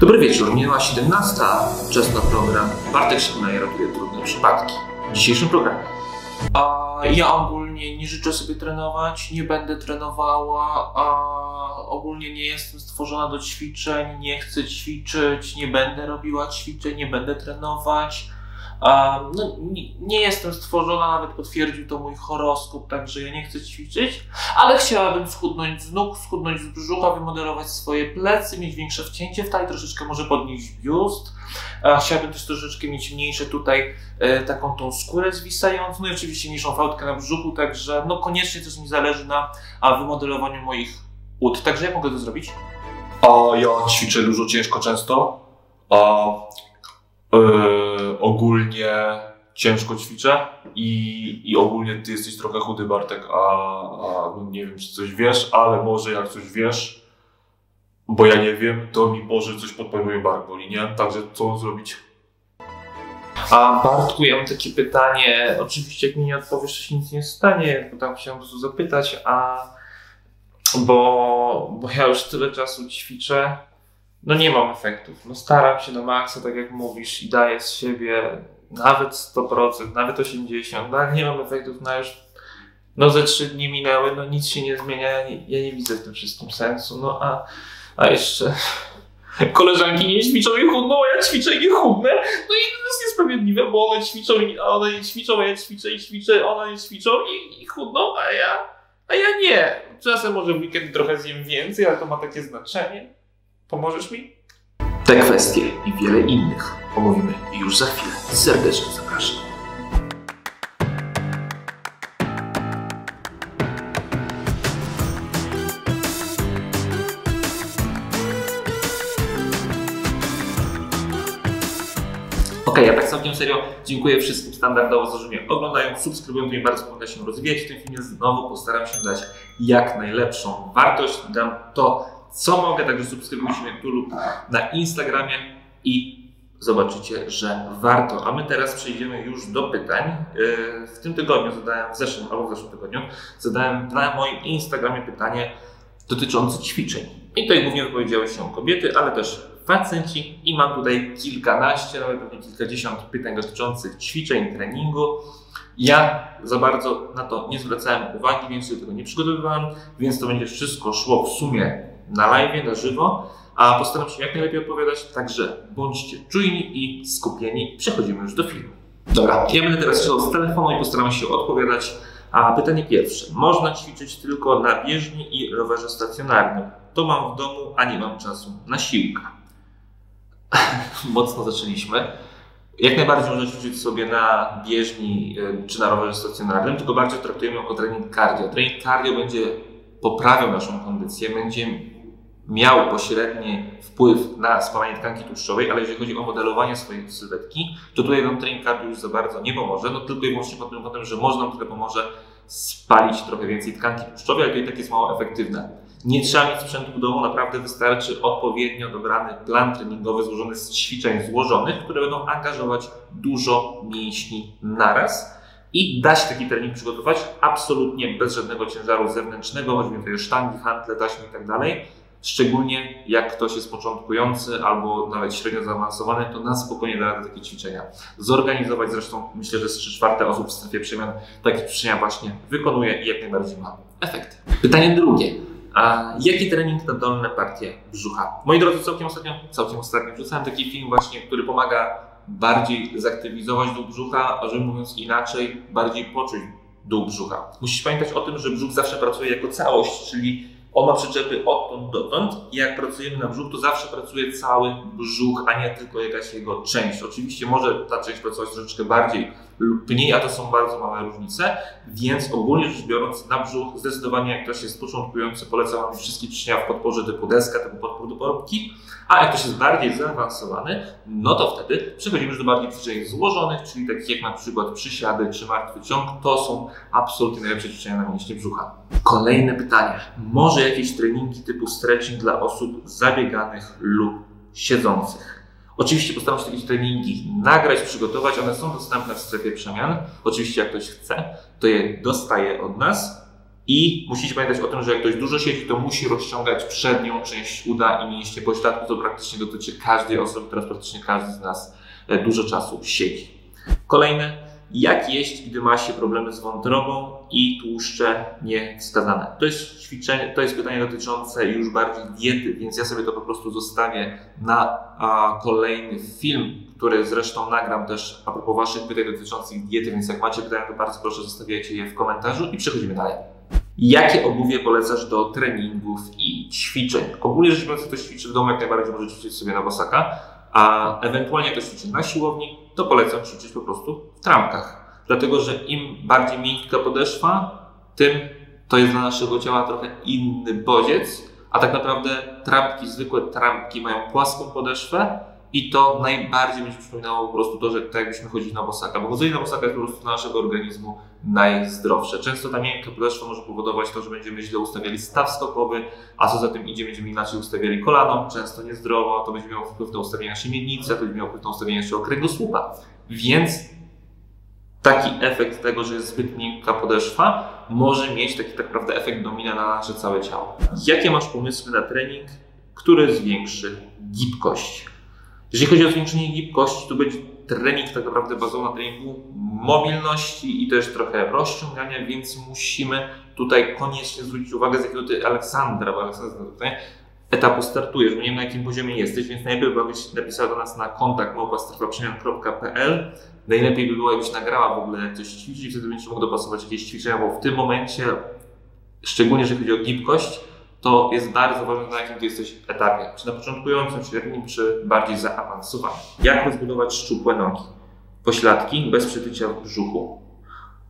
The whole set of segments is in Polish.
Dobry wieczór, minęła 17. Czas na program. Bartek Szymaj ratuje trudne przypadki. W dzisiejszym programie. A ja ogólnie nie życzę sobie trenować, nie będę trenowała, a ogólnie nie jestem stworzona do ćwiczeń, nie chcę ćwiczyć, nie będę robiła ćwiczeń, nie będę trenować. No, nie, jestem stworzona, nawet potwierdził to mój horoskop, także ja nie chcę ćwiczyć, ale chciałabym schudnąć z nóg, schudnąć z brzucha, wymodelować swoje plecy, mieć większe wcięcie w talii, troszeczkę może podnieść biust. A, chciałabym też troszeczkę mieć mniejsze tutaj e, taką tą skórę zwisającą, no i oczywiście mniejszą fałdkę na brzuchu, także no koniecznie też mi zależy na a, wymodelowaniu moich ud. Także jak mogę to zrobić? A ja ćwiczę dużo ciężko często, a e, ogólnie ciężko ćwiczę i, i ogólnie ty jesteś trochę chudy Bartek, a, a no nie wiem czy coś wiesz, ale może jak coś wiesz, bo ja nie wiem, to mi może coś podpowiedz bark boli, nie? Także co zrobić? A Bartku, ja mam takie pytanie. Oczywiście, jak mi nie odpowiesz, to się nic nie stanie, bo tam chciałem po prostu zapytać, a bo, bo ja już tyle czasu ćwiczę, no nie mam efektów. No staram się na maksa, tak jak mówisz, i daję z siebie nawet 100%, nawet 80%, no ale nie mam efektów na już. No ze trzy dni minęły, no nic się nie zmienia, ja nie, ja nie widzę w tym wszystkim sensu. No a, a jeszcze koleżanki nie ćwiczą i chudną, a ja ćwiczę i nie chudnę. No i to jest niesprawiedliwe, bo one ćwiczą, a one nie ćwiczą, a ja ćwiczę i ćwiczę, one nie ćwiczą i, i chudną, a ja, a ja nie. Czasem może w weekend trochę zjem więcej, ale to ma takie znaczenie. Pomożesz mi? Te kwestie i wiele innych omówimy już za chwilę. Serdecznie zapraszam. Okej, ja tak całkiem serio dziękuję wszystkim standardowo za, że mnie oglądają, subskrybują, to mi bardzo pomaga się rozwijać. W tym filmie znowu postaram się dać jak najlepszą wartość. Dam to, co mogę, także subskrybujcie mnie tu lub na Instagramie i zobaczycie, że warto. A my teraz przejdziemy już do pytań. Yy, W tym tygodniu zadałem, w zeszłym albo w zeszłym tygodniu, zadałem na moim Instagramie pytanie dotyczące ćwiczeń. I tutaj głównie wypowiedziały się kobiety, ale też facenci i mam tutaj kilkanaście, nawet pewnie kilkadziesiąt pytań dotyczących ćwiczeń, treningu. Ja za bardzo na to nie zwracałem uwagi, więc się do tego nie przygotowywałem, więc to będzie wszystko szło w sumie na live, na żywo, a postaram się jak najlepiej odpowiadać, także bądźcie czujni i skupieni. Przechodzimy już do filmu. Dobra, ja będę teraz strzelał z telefonu i postaram się odpowiadać. A pytanie pierwsze. Można ćwiczyć tylko na bieżni i rowerze stacjonarnym. To mam w domu, a nie mam czasu na siłkę. Mocno zaczęliśmy. Jak najbardziej można ćwiczyć sobie na bieżni y, czy na rowerze stacjonarnym, tylko bardziej traktujemy jako trening cardio. Trening cardio będzie poprawiał naszą kondycję, będzie miał pośredni wpływ na spalanie tkanki tłuszczowej, ale jeżeli chodzi o modelowanie swojej sylwetki, to tutaj nam trening cardio już za bardzo nie pomoże, no tylko i wyłącznie pod tym kątem, że może nam trochę pomoże spalić trochę więcej tkanki tłuszczowej, ale to i tak jest mało efektywne. Nie trzeba mieć sprzętu w domu, naprawdę wystarczy odpowiednio dobrany plan treningowy złożony z ćwiczeń złożonych, które będą angażować dużo mięśni naraz i da się taki trening przygotować absolutnie bez żadnego ciężaru zewnętrznego, choćby tutaj sztangi, hantle, taśmy tak dalej. Szczególnie jak ktoś jest początkujący albo nawet średnio zaawansowany, to na spokojnie da radę takie ćwiczenia zorganizować. Zresztą myślę, że z 3 czwarte osób w strefie przemian takie ćwiczenia właśnie wykonuje i jak najbardziej ma efekt. Pytanie drugie. A jaki trening na dolne partie brzucha? Moi drodzy, całkiem ostatnio, całkiem ostatnio wrzucałem taki film właśnie, który pomaga bardziej zaktywizować dół brzucha, a że mówiąc inaczej, bardziej poczuć dół brzucha. Musisz pamiętać o tym, że brzuch zawsze pracuje jako całość, czyli on ma przyczepy odtąd dotąd i jak pracujemy na brzuch, to zawsze pracuje cały brzuch, a nie tylko jakaś jego część. Oczywiście może ta część pracować troszeczkę bardziej lub mniej, a to są bardzo małe różnice, więc ogólnie rzecz biorąc na brzuch zdecydowanie jak ktoś jest początkujący polecam Wam wszystkie ćwiczenia w podporze typu deska, typu podpór do poróbki, a jak ktoś jest bardziej zaawansowany, no to wtedy przechodzimy już do bardziej ćwiczeń złożonych, czyli takich jak na przykład przysiady czy martwy ciąg, to są absolutnie najlepsze ćwiczenia na mięśnie brzucha. Kolejne pytanie. Może jakieś treningi typu stretching dla osób zabieganych lub siedzących? Oczywiście postaram się takie treningi nagrać, przygotować. One są dostępne w strefie przemian. Oczywiście, jak ktoś chce, to je dostaje od nas I musicie pamiętać o tym, że jak ktoś dużo siedzi, to musi rozciągać przednią część uda i mięśnie pośladku. To praktycznie dotyczy każdej osoby, teraz praktycznie każdy z nas e, dużo czasu siedzi. Kolejne, jak jeść, gdy ma się problemy z wątrobą i tłuszcze niewskazane. To jest ćwiczenie, to jest pytanie dotyczące już bardziej diety, więc ja sobie to po prostu zostawię na a, kolejny film, który zresztą nagram też a propos Waszych pytań dotyczących diety, więc jak macie pytania, to bardzo proszę zostawiajcie je w komentarzu i przechodzimy dalej. Jakie obuwie polecasz do treningów i ćwiczeń? Ogólnie rzecz biorąc, ktoś ćwiczy w domu, jak najbardziej może ćwiczyć sobie na bosaka, a ewentualnie ktoś ćwiczy na siłowni, to polecam ćwiczyć po prostu trampkach. Dlatego, że im bardziej miękka podeszwa, tym to jest dla naszego ciała trochę inny bodziec, a tak naprawdę trampki, zwykłe trampki mają płaską podeszwę i to najbardziej będzie przypominało po prostu to, że tak jakbyśmy chodzili na bosaka, bo chodzenie na bosaka jest po prostu dla naszego organizmu najzdrowsze. Często ta miękka podeszwa może powodować to, że będziemy źle ustawiali staw skokowy, a co za tym idzie, będziemy inaczej ustawiali kolano, często niezdrowo, to będzie miało wpływ na ustawienie naszej miednicy, to będzie miało wpływ na ustawienie naszego kręgosłupa. Więc taki efekt tego, że jest zbyt miękka podeszwa, może mieć taki tak naprawdę efekt domina na nasze całe ciało. Jakie masz pomysły na trening, który zwiększy gibkość? Jeżeli chodzi o zwiększenie gibkości, to będzie trening tak naprawdę bazował na treningu mobilności i też trochę rozciągania, więc musimy tutaj koniecznie zwrócić uwagę, z jakiego ty Aleksandra, bo Aleksandra tutaj etapu startujesz, bo nie wiem na jakim poziomie jesteś, więc najlepiej by jakbyś napisała do nas na kontakt małpastrefaprzemian.pl Najlepiej by było, jakbyś nagrała w ogóle coś ćwiczyć wtedy będziesz mógł dopasować jakieś ćwiczenia, bo w tym momencie, szczególnie jeżeli chodzi o gibkość, to jest bardzo ważne, na jakim ty jesteś etapie. Czy na początkującym, średnim, czy bardziej zaawansowanym. Jak rozbudować szczupłe nogi? Pośladki bez przytycia w brzuchu.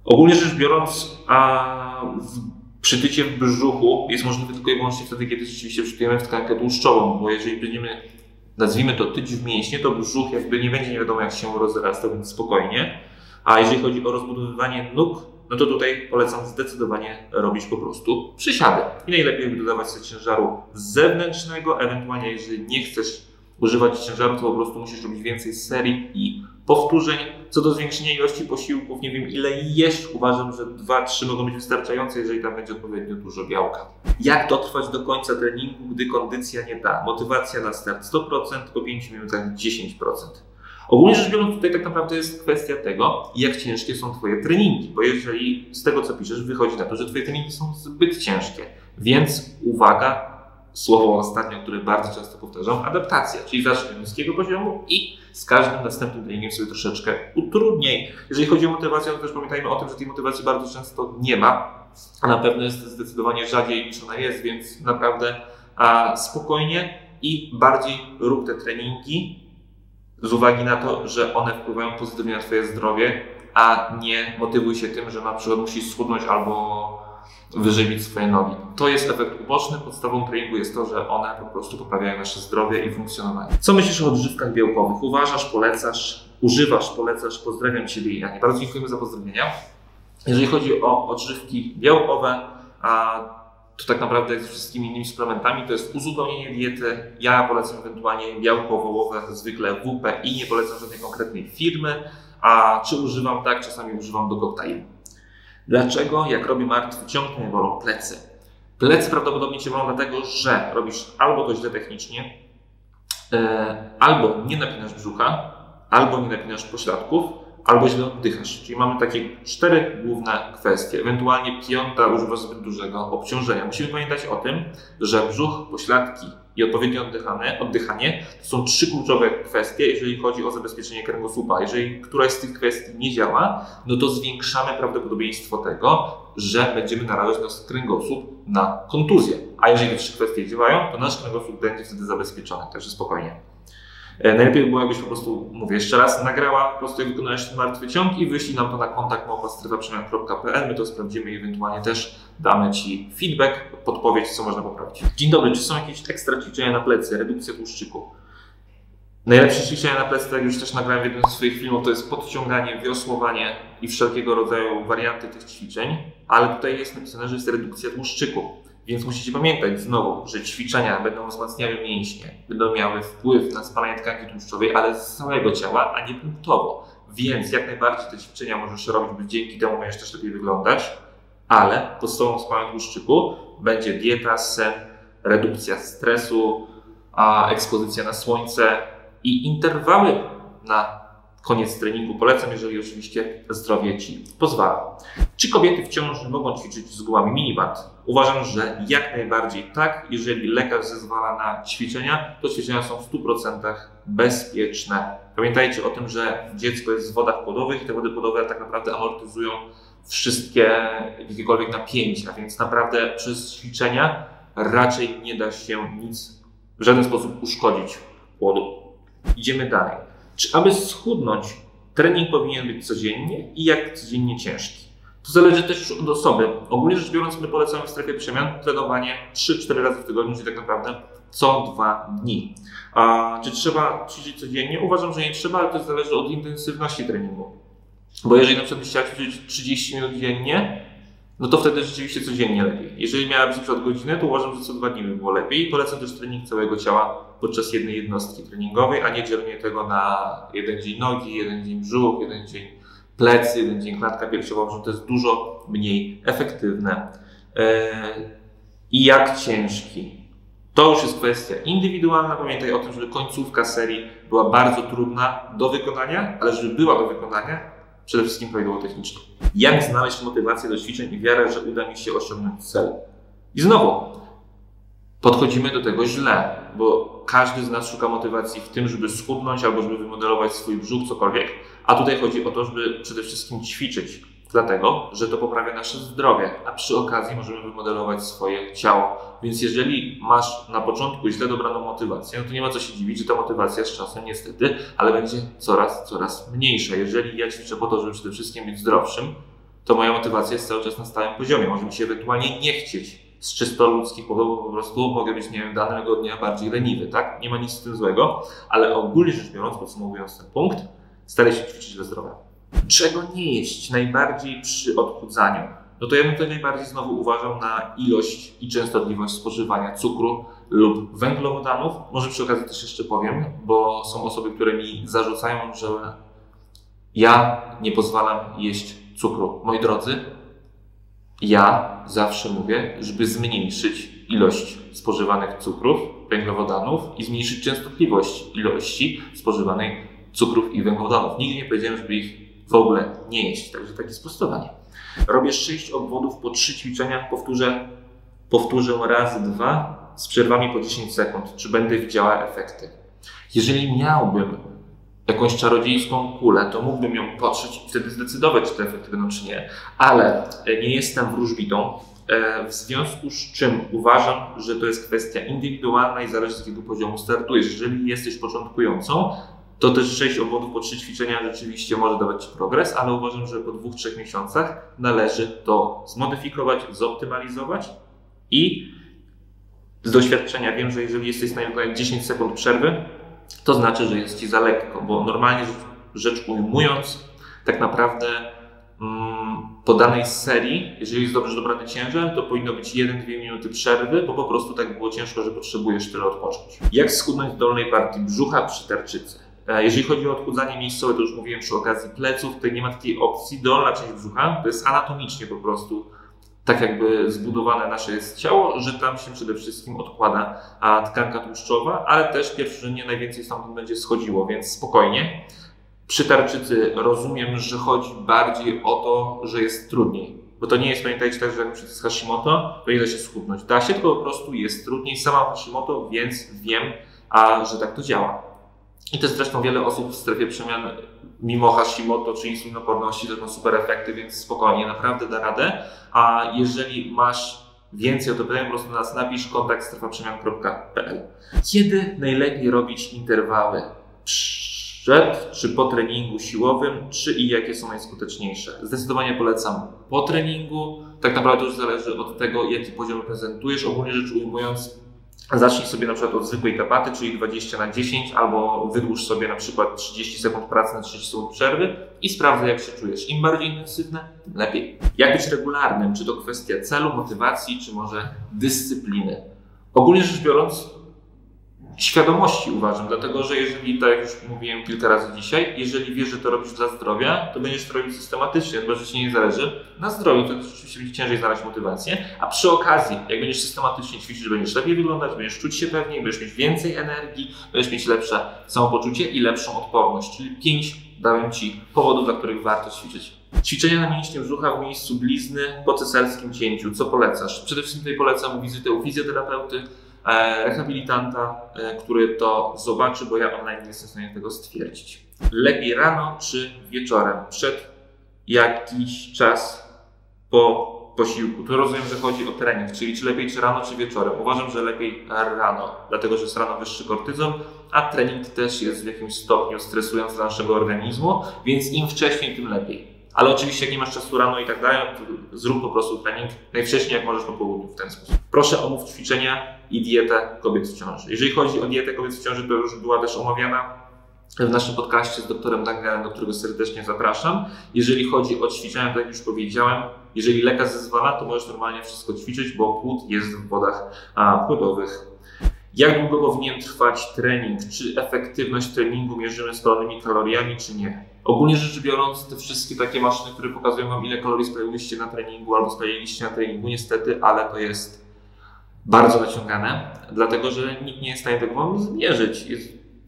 Ogólnie rzecz biorąc, a w przytycie w brzuchu jest możliwe tylko i wyłącznie wtedy, kiedy rzeczywiście przytujemy w tkankę tłuszczową, bo jeżeli będziemy, nazwijmy to, tyć w mięśnie, to brzuch jakby nie będzie nie wiadomo jak się rozrastał, więc spokojnie. A jeżeli chodzi o rozbudowywanie nóg, no to tutaj polecam zdecydowanie robić po prostu przysiady. I najlepiej dodawać sobie ciężaru zewnętrznego, ewentualnie jeżeli nie chcesz używać ciężaru, to po prostu musisz robić więcej serii i powtórzeń. Co do zwiększenia ilości posiłków, nie wiem ile jeść, uważam, że 2-3 mogą być wystarczające, jeżeli tam będzie odpowiednio dużo białka. Jak dotrwać do końca treningu, gdy kondycja nie da? Motywacja na start 100%, po 5 minutach 10%. Ogólnie rzecz biorąc, tutaj tak naprawdę jest kwestia tego, jak ciężkie są Twoje treningi, bo jeżeli z tego, co piszesz, wychodzi na to, że Twoje treningi są zbyt ciężkie, więc uwaga, słowo ostatnio, które bardzo często powtarzam, adaptacja, czyli zacznij niskiego poziomu i z każdym następnym treningiem sobie troszeczkę utrudniej. Jeżeli chodzi o motywację, to też pamiętajmy o tym, że tej motywacji bardzo często nie ma, a na pewno jest zdecydowanie rzadziej niż ona jest, więc naprawdę a, spokojnie i bardziej rób te treningi z uwagi na to, że one wpływają pozytywnie na Twoje zdrowie, a nie motywuj się tym, że na przykład musisz schudnąć albo wyżywić swoje nogi. To jest efekt uboczny. Podstawą treningu jest to, że one po prostu poprawiają nasze zdrowie i funkcjonowanie. Co myślisz o odżywkach białkowych? Uważasz, polecasz, używasz, polecasz? Pozdrawiam Ciebie i Janie. Bardzo dziękujemy za pozdrowienia. Jeżeli chodzi o odżywki białkowe, to tak naprawdę jak ze wszystkimi innymi suplementami, to jest uzupełnienie diety. Ja polecam ewentualnie białko wołowe, zwykle WP i nie polecam żadnej konkretnej firmy. A czy używam? Tak, czasami używam do koktajli. Dlaczego? Jak robię martwy ciąg, mnie bolą plecy. Plecy prawdopodobnie Cię bolą dlatego, że robisz albo to źle technicznie, e, albo nie napinasz brzucha, albo nie napinasz pośladków, albo źle oddychasz. Czyli mamy takie cztery główne kwestie. Ewentualnie piąta używa zbyt dużego obciążenia. Musimy pamiętać o tym, że brzuch, pośladki i odpowiednie oddychanie, oddychanie to są trzy kluczowe kwestie, jeżeli chodzi o zabezpieczenie kręgosłupa. Jeżeli któraś z tych kwestii nie działa, no to zwiększamy prawdopodobieństwo tego, że będziemy narażać nasz kręgosłup na kontuzję. A jeżeli te trzy kwestie działają, to nasz kręgosłup będzie wtedy zabezpieczony. Także spokojnie. E, najlepiej by było, jakbyś po prostu, mówię jeszcze raz, nagrała po prostu jak wykonujesz ten martwy ciąg i wyślij nam to na kontakt małpastrywa.pl. My to sprawdzimy i ewentualnie też damy Ci feedback, podpowiedź, co można poprawić. Dzień dobry, czy są jakieś ekstra ćwiczenia na plecy, redukcja tłuszczyku? Najlepsze ćwiczenia na plecy, tak jak już też nagrałem w jednym z swoich filmów, to jest podciąganie, wiosłowanie i wszelkiego rodzaju warianty tych ćwiczeń, ale tutaj jest napisane, że jest redukcja tłuszczyku. Więc musicie pamiętać znowu, że ćwiczenia będą wzmacniały mięśnie, będą miały wpływ na spalanie tkanki tłuszczowej, ale z całego ciała, a nie punktowo. Więc jak najbardziej te ćwiczenia możesz robić, bo dzięki temu będziesz też lepiej wyglądać. ale podstawową składem tłuszczyku będzie dieta, sen, redukcja stresu, ekspozycja na słońce i interwały na koniec treningu polecam, jeżeli oczywiście zdrowie Ci pozwala. Czy kobiety w ciąży mogą ćwiczyć z głowami miniband? Uważam, że jak najbardziej tak. Jeżeli lekarz zezwala na ćwiczenia, to ćwiczenia są w 100% bezpieczne. Pamiętajcie o tym, że dziecko jest w wodach płodowych i te wody płodowe tak naprawdę amortyzują wszystkie jakiekolwiek napięcia, więc naprawdę przez ćwiczenia raczej nie da się nic w żaden sposób uszkodzić płodu. Idziemy dalej. Czy aby schudnąć, trening powinien być codziennie i jak codziennie ciężki? To zależy też od osoby. Ogólnie rzecz biorąc, my polecamy w strefie przemian trenowanie 3-4 razy w tygodniu, czyli tak naprawdę co dwa dni. A czy trzeba ćwiczyć codziennie? Uważam, że nie trzeba, ale to zależy od intensywności treningu. Bo jeżeli na przykład chciała ćwiczyć 30 minut dziennie, no to wtedy rzeczywiście codziennie lepiej. Jeżeli na przykład godzinę, to uważam, że co dwa dni by było lepiej. Polecam też trening całego ciała podczas jednej jednostki treningowej, a nie dzielenie tego na jeden dzień nogi, jeden dzień brzuch, jeden dzień plecy, jeden dzień klatka piersiowa, że to jest dużo mniej efektywne. Eee, I jak ciężki? To już jest kwestia indywidualna. Pamiętaj o tym, żeby końcówka serii była bardzo trudna do wykonania, ale żeby była do wykonania, przede wszystkim prawidłowo technicznie. Jak znaleźć motywację do ćwiczeń i wiarę, że uda mi się osiągnąć cel? I znowu, podchodzimy do tego źle, bo każdy z nas szuka motywacji w tym, żeby schudnąć albo żeby wymodelować swój brzuch, cokolwiek, a tutaj chodzi o to, żeby przede wszystkim ćwiczyć, dlatego, że to poprawia nasze zdrowie, a przy okazji możemy wymodelować swoje ciało. Więc jeżeli masz na początku źle dobraną motywację, no to nie ma co się dziwić, że ta motywacja z czasem niestety, ale będzie coraz, coraz mniejsza. Jeżeli ja ćwiczę po to, żeby przede wszystkim być zdrowszym, to moja motywacja jest cały czas na stałym poziomie. Może mi się ewentualnie nie chcieć z czysto ludzkich powodów, po prostu mogę być, nie wiem, danego dnia bardziej leniwy, tak? Nie ma nic z tym złego, ale ogólnie rzecz biorąc, podsumowując ten punkt, staraj się ćwiczyć dla zdrowia. Czego nie jeść najbardziej przy odchudzaniu? No to ja bym tutaj najbardziej znowu uważał na ilość i częstotliwość spożywania cukru lub węglowodanów. Może przy okazji też jeszcze powiem, bo są osoby, które mi zarzucają, że ja nie pozwalam jeść cukru. Moi drodzy, ja zawsze mówię, żeby zmniejszyć ilość spożywanych cukrów, węglowodanów i zmniejszyć częstotliwość ilości spożywanej cukrów i węglowodanów. Nigdy nie powiedziałem, żeby ich w ogóle nie jeść. Także takie sprostowanie. Robię 6 obwodów po 3 ćwiczenia. Powtórzę, powtórzę raz, dwa z przerwami po 10 sekund. Czy będę widziała efekty? Jeżeli miałbym jakąś czarodziejską kulę, to mógłbym ją potrzeć i wtedy zdecydować, czy te efekty będą, czy nie. Ale e, nie jestem wróżbitą, e, w związku z czym uważam, że to jest kwestia indywidualna i zależy z jakiego poziomu startujesz. Jeżeli jesteś początkującą, to też 6 obwodów po 3 ćwiczenia rzeczywiście może dawać Ci progres, ale uważam, że po 2-3 miesiącach należy to zmodyfikować, zoptymalizować i z doświadczenia wiem, że jeżeli jesteś w stanie wykonać 10 sekund przerwy, to znaczy, że jest Ci za lekko, bo normalnie rzecz ujmując, tak naprawdę mm, po danej serii, jeżeli jest dobrze dobrany ciężar, to powinno być 1-2 minuty przerwy, bo po prostu tak było ciężko, że potrzebujesz tyle odpocząć. Jak schudnąć w dolnej partii brzucha przy tarczycy? E, jeżeli chodzi o odchudzanie miejscowe, to już mówiłem przy okazji pleców, tutaj nie ma takiej opcji. Dolna część brzucha to jest anatomicznie po prostu tak jakby zbudowane nasze jest ciało, że tam się przede wszystkim odkłada tkanka tłuszczowa, ale też pierwszorzędnie najwięcej stamtąd będzie schodziło, więc spokojnie. Przy tarczycy rozumiem, że chodzi bardziej o to, że jest trudniej. Bo to nie jest, pamiętajcie tak, że jak jest Hashimoto, to nie da się schudnąć. Da się, tylko po prostu jest trudniej. Sama Hashimoto, więc wiem, a, że tak to działa. I jest zresztą wiele osób w strefie przemian, mimo Hashimoto czy insulinoporności, też ma super efekty, więc spokojnie, naprawdę da radę. A jeżeli masz więcej to pytań, po prostu nas napisz kontakt strefaprzemian.pl. Kiedy najlepiej robić interwały? Przed czy po treningu siłowym, czy i jakie są najskuteczniejsze? Zdecydowanie polecam po treningu. Tak naprawdę już zależy od tego, jaki poziom prezentujesz. Ogólnie rzecz ujmując, Zacznij sobie na przykład od zwykłej tapaty, czyli 20 na 10, albo wydłuż sobie na przykład 30 sekund pracy na 30 sekund przerwy i sprawdzaj, jak się czujesz. Im bardziej intensywne, tym lepiej. Jak być regularnym? Czy to kwestia celu, motywacji, czy może dyscypliny? Ogólnie rzecz biorąc, świadomości uważam, dlatego że jeżeli, tak jak już mówiłem kilka razy dzisiaj, jeżeli wiesz, że to robisz dla zdrowia, to będziesz to robić systematycznie, chyba że nie zależy na zdrowiu, to rzeczywiście będzie ciężej znaleźć motywację, a przy okazji, jak będziesz systematycznie ćwiczyć, będziesz lepiej wyglądać, będziesz czuć się pewniej, będziesz mieć więcej energii, będziesz mieć lepsze samopoczucie i lepszą odporność, czyli pięć dałem Ci powodów, dla których warto ćwiczyć. Ćwiczenia na mięśnie brzucha w miejscu blizny po cesarskim cięciu. Co polecasz? Przede wszystkim tutaj polecam wizytę u fizjoterapeuty, rehabilitanta, e, który to zobaczy, bo ja online nie jestem w stanie tego stwierdzić. Lepiej rano czy wieczorem? Przed jakiś czas po posiłku. Tu rozumiem, że chodzi o trening, czyli czy lepiej czy rano, czy wieczorem. Uważam, że lepiej rano, dlatego że jest rano wyższy kortyzol, a trening też jest w jakimś stopniu stresujący dla naszego organizmu, więc im wcześniej, tym lepiej. Ale oczywiście, jak nie masz czasu rano i tak dalej, to zrób po prostu trening najwcześniej, jak możesz po południu w ten sposób. Proszę omów ćwiczenia i dietę kobiet w ciąży. Jeżeli chodzi o dietę kobiet w ciąży, to już była też omawiana w naszym podcaście z doktorem Dangerem, do którego serdecznie zapraszam. Jeżeli chodzi o ćwiczenia, tak jak już powiedziałem, jeżeli lekarz zezwala, to możesz normalnie wszystko ćwiczyć, bo płód jest w wodach płodowych. Jak długo powinien trwać trening? Czy efektywność treningu mierzymy spalonymi kaloriami, czy nie? Ogólnie rzecz biorąc, te wszystkie takie maszyny, które pokazują Wam, ile kalorii spaliliście na treningu albo spaliliście na treningu, niestety, ale to jest bardzo naciągane, dlatego że nikt nie jest w stanie tego Wam zmierzyć.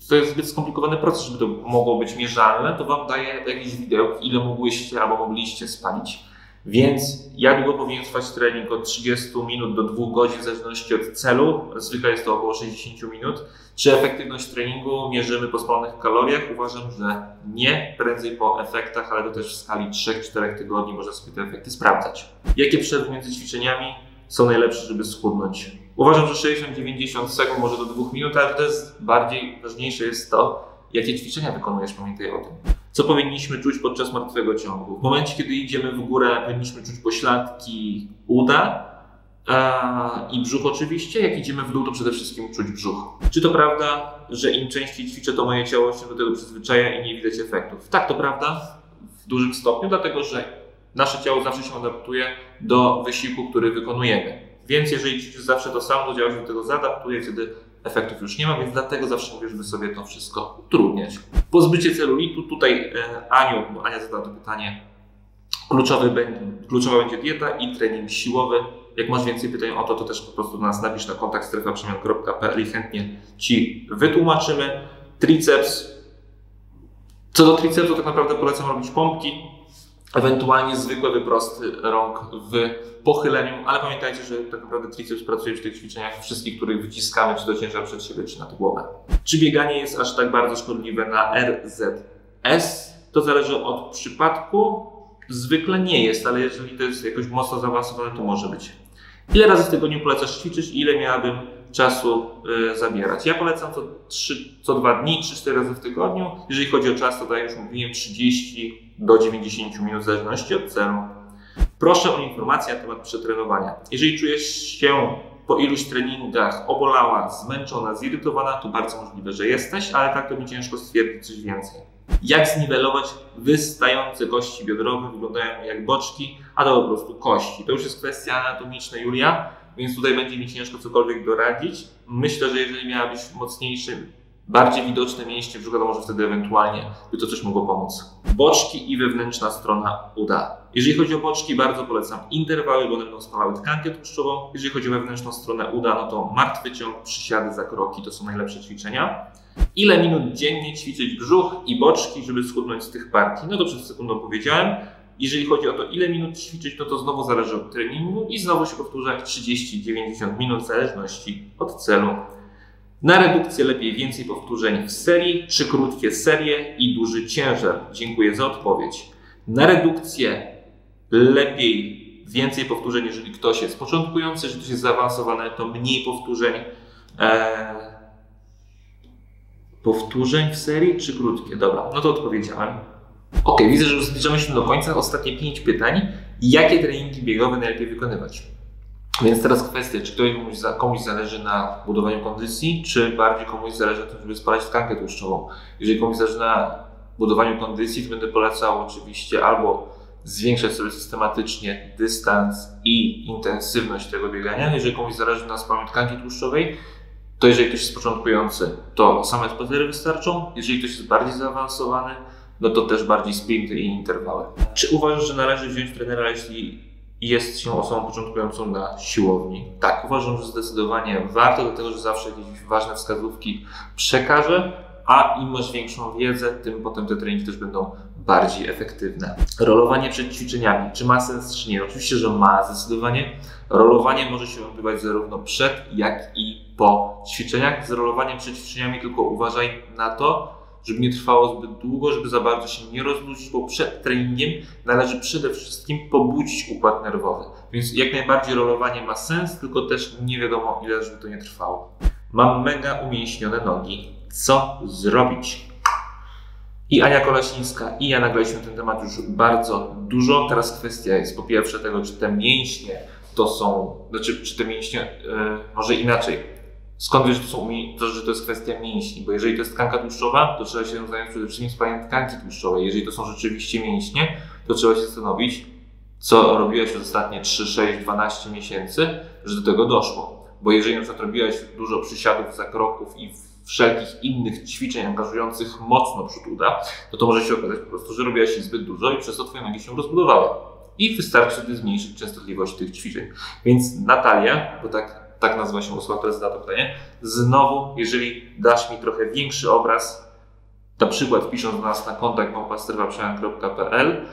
To jest zbyt skomplikowany proces, żeby to mogło być mierzalne, to Wam daje jakieś wideo, ile mogłyście albo mogliście spalić. Więc jak długo powinien trwać trening? Od 30 minut do 2 godzin, w zależności od celu. Zwykle jest to około 60 minut. Czy efektywność treningu mierzymy po spalonych kaloriach? Uważam, że nie. Prędzej po efektach, ale to też w skali 3-4 tygodni można sobie te efekty sprawdzać. Jakie przerwy między ćwiczeniami są najlepsze, żeby schudnąć? Uważam, że 60-90 sekund, może do 2 minut, ale jest bardziej ważniejsze jest to, jakie ćwiczenia wykonujesz, pamiętaj o tym. Co powinniśmy czuć podczas martwego ciągu? W momencie, kiedy idziemy w górę, powinniśmy czuć pośladki uda i brzuch oczywiście. Jak idziemy w dół, to przede wszystkim czuć brzuch. Czy to prawda, że im częściej ćwiczę, to moje ciało się do tego przyzwyczaja i nie widać efektów? Tak, to prawda w dużym stopniu, dlatego że nasze ciało zawsze się adaptuje do wysiłku, który wykonujemy. Więc jeżeli ćwiczysz zawsze to samo, to działa się do tego zaadaptuje, wtedy efektów już nie ma, więc dlatego zawsze mówię, żeby sobie to wszystko utrudniać. Pozbycie celulitu, tutaj e, Aniu, bo Ania zadała to pytanie, kluczowy będzie, kluczowa będzie dieta i trening siłowy. Jak masz więcej pytań o to, to też po prostu do nas napisz na kontakt strefaprzemian.pl i chętnie Ci wytłumaczymy. Triceps. Co do tricepsu, tak naprawdę polecam robić pompki, ewentualnie zwykłe wyprosty rąk w pochyleniu, ale pamiętajcie, że tak naprawdę triceps pracuje przy tych ćwiczeniach wszystkich, których wyciskamy, czy do ciężar przed siebie, czy nad głowę. Czy bieganie jest aż tak bardzo szkodliwe na RZS? To zależy od przypadku. Zwykle nie jest, ale jeżeli to jest jakoś mocno zaawansowane, to może być. Ile razy w tygodniu polecasz ćwiczyć i ile miałabym czasu y, zabierać? Ja polecam co, 3, co 2 dni, 3-4 razy w tygodniu. Jeżeli chodzi o czas, to tak jak już mówiłem, 30 do 90 minut w zależności od celu. Proszę o informację na temat przetrenowania. Jeżeli czujesz się po iluś treningach obolała, zmęczona, zirytowana, to bardzo możliwe, że jesteś, ale tak to mi ciężko stwierdzić coś więcej. Jak zniwelować wystające kości biodrowe, wyglądają jak boczki, a to po prostu kości. To już jest kwestia anatomiczna, Julia, więc tutaj będzie mi ciężko cokolwiek doradzić. Myślę, że jeżeli miałabyś mocniejszy bardziej widoczne mięśnie brzucha, to może wtedy ewentualnie by to coś mogło pomóc. Boczki i wewnętrzna strona uda. Jeżeli chodzi o boczki, bardzo polecam interwały, bo one będą spalały tkankę tłuszczową. Jeżeli chodzi o wewnętrzną stronę uda, no to martwy ciąg, przysiady za kroki to są najlepsze ćwiczenia. Ile minut dziennie ćwiczyć brzuch i boczki, żeby schudnąć z tych partii? No to przed sekundą powiedziałem. Jeżeli chodzi o to, ile minut ćwiczyć, no to znowu zależy od treningu i znowu się powtórzę 30-90 minut w zależności od celu. Na redukcję lepiej więcej powtórzeń w serii, czy krótkie serie i duży ciężar? Dziękuję za odpowiedź. Na redukcję lepiej więcej powtórzeń, jeżeli ktoś jest początkujący, jeżeli ktoś jest zaawansowany, to mniej powtórzeń. Eee, powtórzeń w serii czy krótkie? Dobra, no to odpowiedziałem. Ok, widzę, że już zbliżamy się do końca. Ostatnie pięć pytań. Jakie treningi biegowe najlepiej wykonywać? Więc teraz kwestia, czy komuś, komuś zależy na budowaniu kondycji, czy bardziej komuś zależy na tym, żeby spalać tkankę tłuszczową. Jeżeli komuś zależy na budowaniu kondycji, to będę polecał oczywiście albo zwiększać sobie systematycznie dystans i intensywność tego biegania. Jeżeli komuś zależy na spalaniu tkanki tłuszczowej, to jeżeli ktoś jest początkujący, to same spacery wystarczą. Jeżeli ktoś jest bardziej zaawansowany, no to też bardziej sprinty i interwały. Czy uważasz, że należy wziąć trenera, jeśli jest się osobą początkującą na siłowni? Tak, uważam, że zdecydowanie warto, dlatego że zawsze jakieś ważne wskazówki przekaże, a im masz większą wiedzę, tym potem te treningi też będą bardziej efektywne. Rolowanie przed ćwiczeniami, czy ma sens, czy nie? Oczywiście, że ma zdecydowanie. Rolowanie może się odbywać zarówno przed, jak i po ćwiczeniach. Z rolowaniem przed ćwiczeniami tylko uważaj na to, żeby nie trwało zbyt długo, żeby za bardzo się nie rozluźnić, bo przed treningiem należy przede wszystkim pobudzić układ nerwowy. Więc jak najbardziej rolowanie ma sens, tylko też nie wiadomo ile, żeby to nie trwało. Mam mega umięśnione nogi. Co zrobić? I Ania Kolasińska, i ja nagraliśmy na ten temat już bardzo dużo. Teraz kwestia jest po pierwsze tego, czy te mięśnie to są, znaczy, czy te mięśnie, yy, może inaczej, Skąd wiesz, że to, są, to, że to jest kwestia mięśni? Bo jeżeli to jest tkanka tłuszczowa, to trzeba się zająć przede wszystkim spalaniem tkanki tłuszczowej. Jeżeli to są rzeczywiście mięśnie, to trzeba się zastanowić, co robiłeś przez ostatnie 3, 6, 12 miesięcy, że do tego doszło. Bo jeżeli na przykład robiłeś dużo przysiadów, zakroków i wszelkich innych ćwiczeń angażujących mocno przód uda, no to może się okazać po prostu, że robiłeś ich zbyt dużo i przez to twoje nogi się rozbudowały. I wystarczy wtedy zmniejszyć częstotliwość tych ćwiczeń. Więc Natalia, bo tak tak nazywa się osoba, która zada to pytanie. Znowu, jeżeli dasz mi trochę większy obraz, na przykład wpisząc do nas na kontakt małpasterwaprzemian.pl,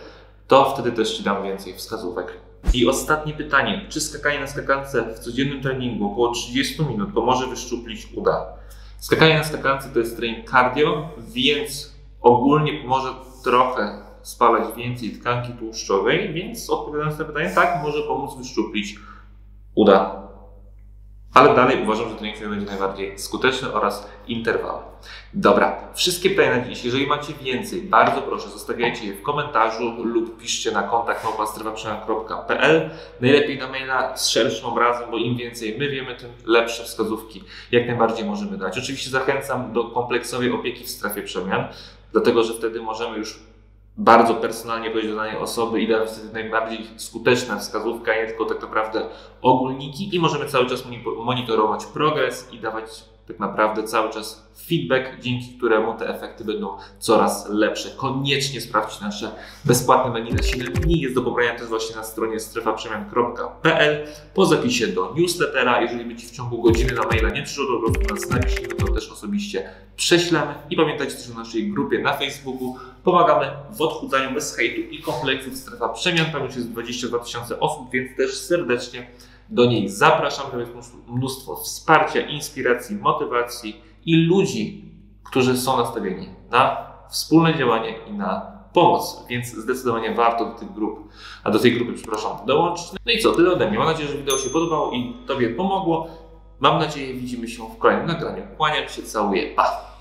to wtedy też Ci dam więcej wskazówek. I ostatnie pytanie. Czy skakanie na skakance w codziennym treningu około 30 minut pomoże wyszczuplić uda? Skakanie na skakance to jest trening cardio, więc ogólnie pomoże trochę spalać więcej tkanki tłuszczowej, więc odpowiadając na pytanie, tak, może pomóc wyszczuplić uda ale dalej uważam, że trening będzie najbardziej skuteczny oraz interwały. Dobra, wszystkie pytania na dziś. Jeżeli macie więcej, bardzo proszę, zostawiajcie je w komentarzu lub piszcie na kontakt małpastrywaprzemian.pl. Najlepiej na maila z szerszym obrazem, bo im więcej my wiemy, tym lepsze wskazówki jak najbardziej możemy dać. Oczywiście zachęcam do kompleksowej opieki w strefie przemian, dlatego że wtedy możemy już bardzo personalnie powiedzieć do danej osoby i dać wtedy najbardziej skuteczna wskazówka, nie tylko tak naprawdę ogólniki i możemy cały czas monitorować progres i dawać tak naprawdę cały czas feedback, dzięki któremu te efekty będą coraz lepsze. Koniecznie sprawdźcie nasze bezpłatne menu na 7 dni. Jest do pobrania też właśnie na stronie strefaprzemian.pl po zapisie do newslettera. Jeżeli będzie w ciągu godziny na maila nie przyszło, po prostu nas to też osobiście prześlemy. I pamiętajcie też o naszej grupie na Facebooku. Pomagamy w odchudzaniu bez hejtu i kompleksów strefa przemian. Tam już jest 22 tysiące osób, więc też serdecznie do niej zapraszam. Tam jest mnóstwo wsparcia, inspiracji, motywacji i ludzi, którzy są nastawieni na wspólne działanie i na pomoc, więc zdecydowanie warto do tych grup, a do tej grupy, przepraszam, dołączyć. No i co, tyle ode mnie. Mam nadzieję, że wideo się podobało i Tobie pomogło. Mam nadzieję, widzimy się w kolejnym nagraniu. Kłaniam się, całuję, pa!